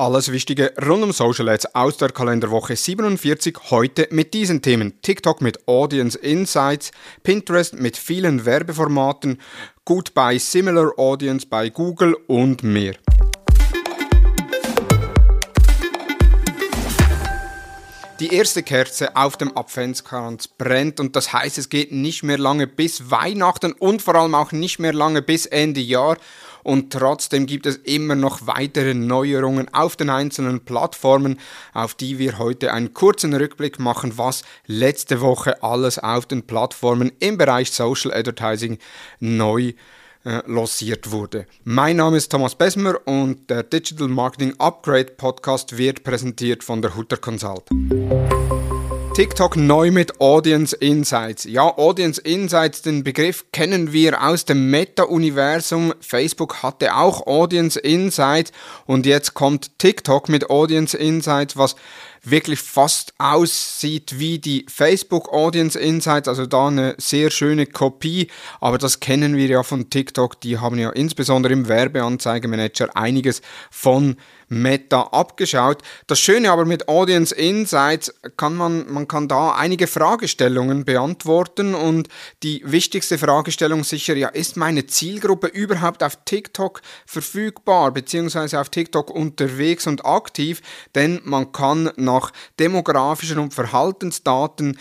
Alles Wichtige rund um Social Ads aus der Kalenderwoche 47. Heute mit diesen Themen. TikTok mit Audience Insights, Pinterest mit vielen Werbeformaten, bei Similar Audience bei Google und mehr. Die erste Kerze auf dem Adventskranz brennt und das heißt, es geht nicht mehr lange bis Weihnachten und vor allem auch nicht mehr lange bis Ende Jahr. Und trotzdem gibt es immer noch weitere Neuerungen auf den einzelnen Plattformen, auf die wir heute einen kurzen Rückblick machen, was letzte Woche alles auf den Plattformen im Bereich Social Advertising neu äh, wurde. Mein Name ist Thomas Besmer und der Digital Marketing Upgrade Podcast wird präsentiert von der Hutter Consult. TikTok neu mit Audience Insights. Ja, Audience Insights, den Begriff kennen wir aus dem Meta-Universum. Facebook hatte auch Audience Insights und jetzt kommt TikTok mit Audience Insights, was wirklich fast aussieht wie die Facebook Audience Insights, also da eine sehr schöne Kopie, aber das kennen wir ja von TikTok, die haben ja insbesondere im Werbeanzeigemanager einiges von Meta abgeschaut. Das Schöne aber mit Audience Insights kann man, man kann da einige Fragestellungen beantworten. Und die wichtigste Fragestellung sicher, ja, ist meine Zielgruppe überhaupt auf TikTok verfügbar, beziehungsweise auf TikTok unterwegs und aktiv, denn man kann nach demografischen und Verhaltensdaten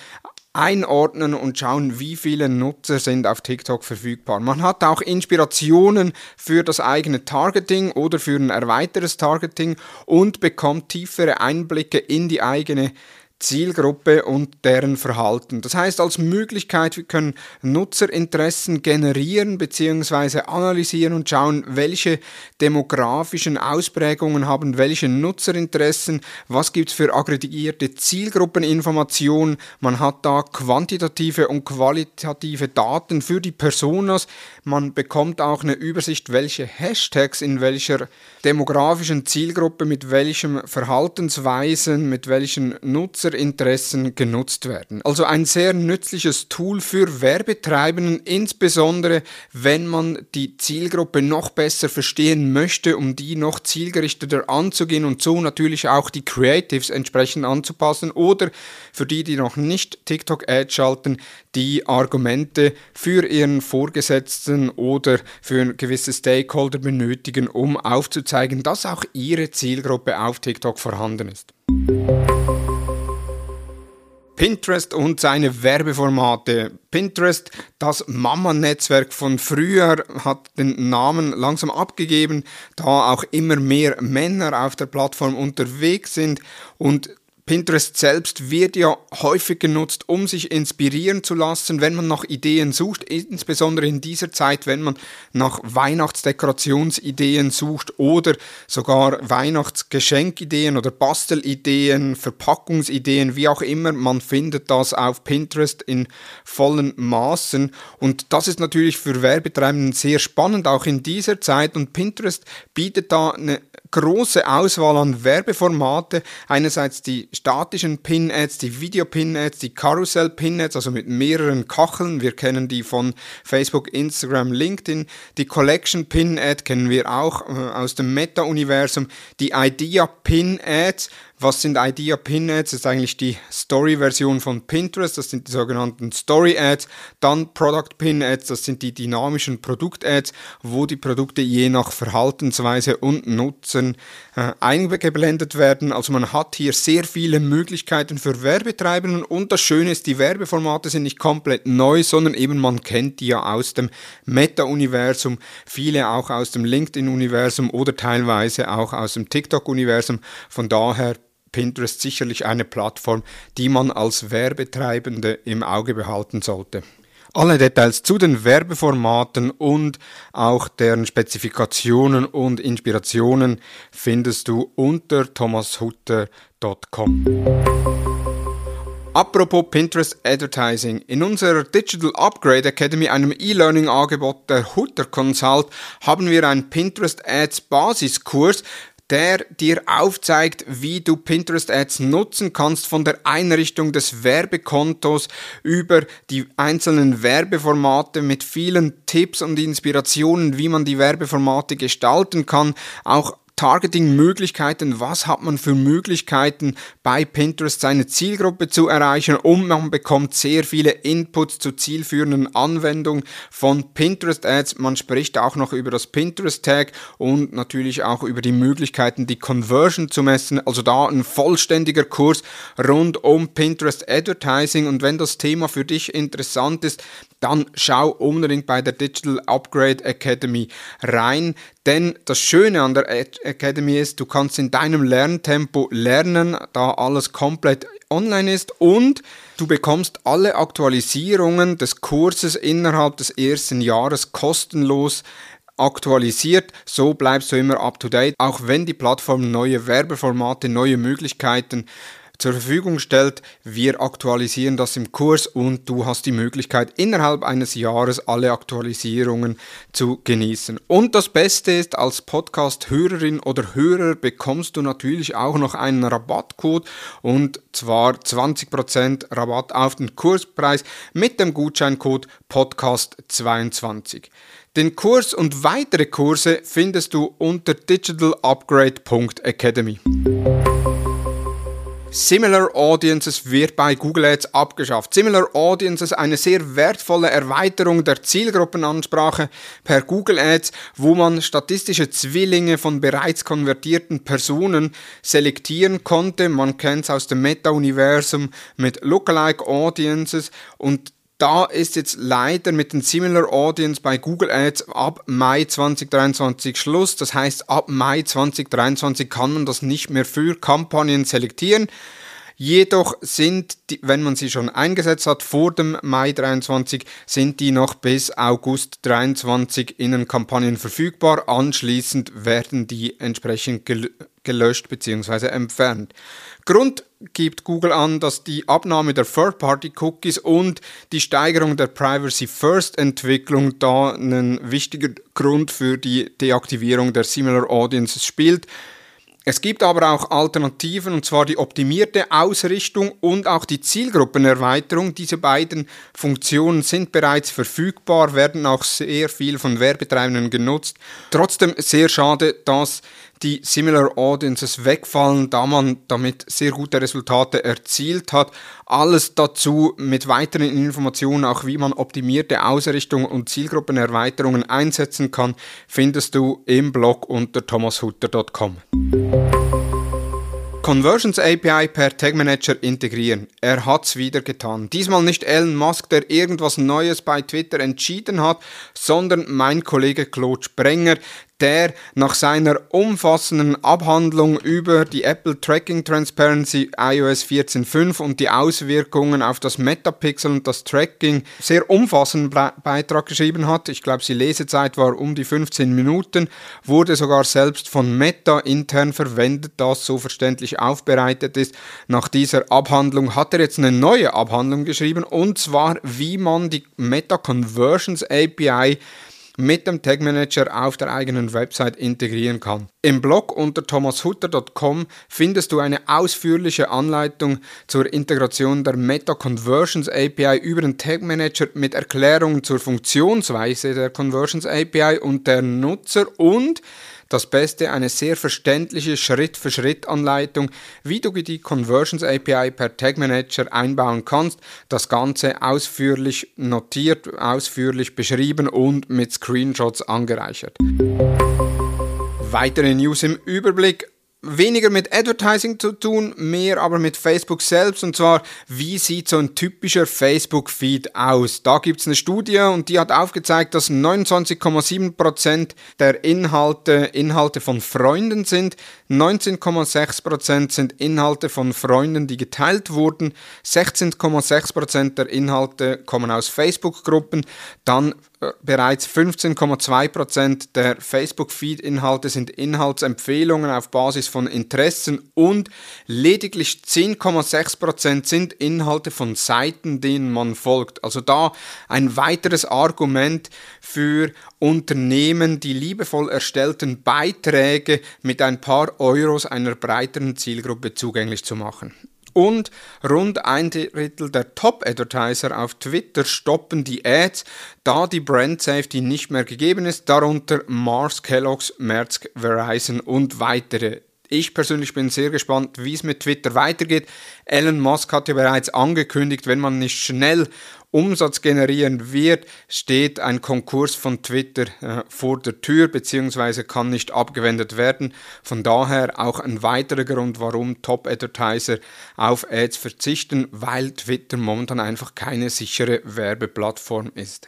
einordnen und schauen, wie viele Nutzer sind auf TikTok verfügbar. Man hat auch Inspirationen für das eigene Targeting oder für ein erweitertes Targeting und bekommt tiefere Einblicke in die eigene Zielgruppe und deren Verhalten. Das heißt, als Möglichkeit, wir können Nutzerinteressen generieren bzw. analysieren und schauen, welche demografischen Ausprägungen haben welche Nutzerinteressen, was gibt es für aggregierte Zielgruppeninformationen. Man hat da quantitative und qualitative Daten für die Personas. Man bekommt auch eine Übersicht, welche Hashtags in welcher demografischen Zielgruppe mit welchem Verhaltensweisen, mit welchen Nutzer Nutzerinteressen genutzt werden. Also ein sehr nützliches Tool für Werbetreibenden, insbesondere wenn man die Zielgruppe noch besser verstehen möchte, um die noch zielgerichteter anzugehen und so natürlich auch die Creatives entsprechend anzupassen oder für die, die noch nicht TikTok-Ad schalten, die Argumente für ihren Vorgesetzten oder für gewisse Stakeholder benötigen, um aufzuzeigen, dass auch ihre Zielgruppe auf TikTok vorhanden ist. Pinterest und seine Werbeformate. Pinterest, das Mama-Netzwerk von früher, hat den Namen langsam abgegeben, da auch immer mehr Männer auf der Plattform unterwegs sind und Pinterest selbst wird ja häufig genutzt, um sich inspirieren zu lassen, wenn man nach Ideen sucht, insbesondere in dieser Zeit, wenn man nach Weihnachtsdekorationsideen sucht oder sogar Weihnachtsgeschenkideen oder Bastelideen, Verpackungsideen, wie auch immer. Man findet das auf Pinterest in vollen Maßen und das ist natürlich für Werbetreibenden sehr spannend, auch in dieser Zeit und Pinterest bietet da eine große Auswahl an Werbeformate. Einerseits die statischen Pin-Ads, die Video-Pin-Ads, die Karussell-Pin-Ads, also mit mehreren Kacheln. Wir kennen die von Facebook, Instagram, LinkedIn. Die Collection-Pin-Ad kennen wir auch äh, aus dem Meta-Universum. Die Idea-Pin-Ads, was sind Idea Pin Ads? Das ist eigentlich die Story-Version von Pinterest. Das sind die sogenannten Story Ads. Dann Product Pin Ads. Das sind die dynamischen Produkt Ads, wo die Produkte je nach Verhaltensweise und Nutzen äh, eingeblendet werden. Also man hat hier sehr viele Möglichkeiten für Werbetreibenden und das Schöne ist, die Werbeformate sind nicht komplett neu, sondern eben man kennt die ja aus dem Meta-Universum, viele auch aus dem LinkedIn-Universum oder teilweise auch aus dem TikTok-Universum. Von daher Pinterest sicherlich eine Plattform, die man als Werbetreibende im Auge behalten sollte. Alle Details zu den Werbeformaten und auch deren Spezifikationen und Inspirationen findest du unter thomashutter.com. Apropos Pinterest Advertising. In unserer Digital Upgrade Academy, einem E-Learning-Angebot der Hutter Consult, haben wir einen Pinterest Ads Basiskurs, der dir aufzeigt, wie du Pinterest Ads nutzen kannst von der Einrichtung des Werbekontos über die einzelnen Werbeformate mit vielen Tipps und Inspirationen, wie man die Werbeformate gestalten kann, auch Targeting-Möglichkeiten, was hat man für Möglichkeiten bei Pinterest seine Zielgruppe zu erreichen und man bekommt sehr viele Inputs zu zielführenden Anwendungen von Pinterest Ads. Man spricht auch noch über das Pinterest Tag und natürlich auch über die Möglichkeiten, die Conversion zu messen. Also da ein vollständiger Kurs rund um Pinterest Advertising und wenn das Thema für dich interessant ist, dann schau unbedingt bei der Digital Upgrade Academy rein. Denn das Schöne an der Academy ist, du kannst in deinem Lerntempo lernen, da alles komplett online ist und du bekommst alle Aktualisierungen des Kurses innerhalb des ersten Jahres kostenlos aktualisiert, so bleibst du immer up to date, auch wenn die Plattform neue Werbeformate, neue Möglichkeiten zur Verfügung stellt. Wir aktualisieren das im Kurs und du hast die Möglichkeit, innerhalb eines Jahres alle Aktualisierungen zu genießen. Und das Beste ist, als Podcast-Hörerin oder Hörer bekommst du natürlich auch noch einen Rabattcode und zwar 20% Rabatt auf den Kurspreis mit dem Gutscheincode Podcast22. Den Kurs und weitere Kurse findest du unter digitalupgrade.academy. Similar Audiences wird bei Google Ads abgeschafft. Similar Audiences eine sehr wertvolle Erweiterung der Zielgruppenansprache per Google Ads, wo man statistische Zwillinge von bereits konvertierten Personen selektieren konnte. Man kennt es aus dem Meta-Universum mit Lookalike Audiences und da ist jetzt leider mit den Similar Audience bei Google Ads ab Mai 2023 Schluss. Das heißt, ab Mai 2023 kann man das nicht mehr für Kampagnen selektieren. Jedoch sind, die, wenn man sie schon eingesetzt hat vor dem Mai 23, sind die noch bis August 23 in den Kampagnen verfügbar. Anschließend werden die entsprechend gelöscht bzw. entfernt. Grund gibt Google an, dass die Abnahme der Third-Party-Cookies und die Steigerung der Privacy-First-Entwicklung da einen wichtigen Grund für die Deaktivierung der Similar Audiences spielt. Es gibt aber auch Alternativen, und zwar die optimierte Ausrichtung und auch die Zielgruppenerweiterung. Diese beiden Funktionen sind bereits verfügbar, werden auch sehr viel von Werbetreibenden genutzt. Trotzdem sehr schade, dass die Similar Audiences wegfallen, da man damit sehr gute Resultate erzielt hat. Alles dazu mit weiteren Informationen, auch wie man optimierte Ausrichtung und Zielgruppenerweiterungen einsetzen kann, findest du im Blog unter thomashutter.com. Conversions API per Tag Manager integrieren. Er hat's wieder getan. Diesmal nicht Elon Musk, der irgendwas Neues bei Twitter entschieden hat, sondern mein Kollege Claude Sprenger, der nach seiner umfassenden Abhandlung über die Apple Tracking Transparency iOS 14.5 und die Auswirkungen auf das Metapixel und das Tracking sehr umfassenden Beitrag geschrieben hat. Ich glaube, die Lesezeit war um die 15 Minuten, wurde sogar selbst von Meta intern verwendet, das so verständlich aufbereitet ist. Nach dieser Abhandlung hat er jetzt eine neue Abhandlung geschrieben und zwar, wie man die Meta Conversions API mit dem Tag Manager auf der eigenen Website integrieren kann. Im Blog unter thomashutter.com findest du eine ausführliche Anleitung zur Integration der Meta Conversions API über den Tag Manager mit Erklärungen zur Funktionsweise der Conversions API und der Nutzer und das Beste, eine sehr verständliche Schritt-für-Schritt-Anleitung, wie du die Conversions API per Tag Manager einbauen kannst. Das Ganze ausführlich notiert, ausführlich beschrieben und mit Screenshots angereichert. Weitere News im Überblick weniger mit Advertising zu tun, mehr aber mit Facebook selbst. Und zwar, wie sieht so ein typischer Facebook-Feed aus? Da gibt es eine Studie und die hat aufgezeigt, dass 29,7% der Inhalte Inhalte von Freunden sind, 19,6% sind Inhalte von Freunden, die geteilt wurden, 16,6% der Inhalte kommen aus Facebook-Gruppen, dann bereits 15,2% der Facebook-Feed-Inhalte sind Inhaltsempfehlungen auf Basis von Interessen und lediglich 10,6% sind Inhalte von Seiten, denen man folgt. Also da ein weiteres Argument für Unternehmen, die liebevoll erstellten Beiträge mit ein paar Euros einer breiteren Zielgruppe zugänglich zu machen. Und rund ein Drittel der Top-Advertiser auf Twitter stoppen die Ads, da die Brand Safety nicht mehr gegeben ist, darunter Mars, Kellogg's, Maersk, Verizon und weitere. Ich persönlich bin sehr gespannt, wie es mit Twitter weitergeht. Elon Musk hat ja bereits angekündigt, wenn man nicht schnell Umsatz generieren wird, steht ein Konkurs von Twitter äh, vor der Tür bzw. kann nicht abgewendet werden. Von daher auch ein weiterer Grund, warum Top-Advertiser auf Ads verzichten, weil Twitter momentan einfach keine sichere Werbeplattform ist.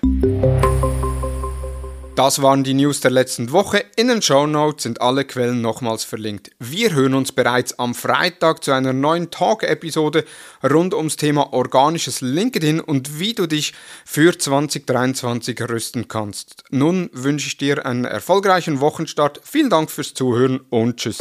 Das waren die News der letzten Woche. In den Show Notes sind alle Quellen nochmals verlinkt. Wir hören uns bereits am Freitag zu einer neuen Talk-Episode rund ums Thema organisches LinkedIn und wie du dich für 2023 rüsten kannst. Nun wünsche ich dir einen erfolgreichen Wochenstart. Vielen Dank fürs Zuhören und tschüss.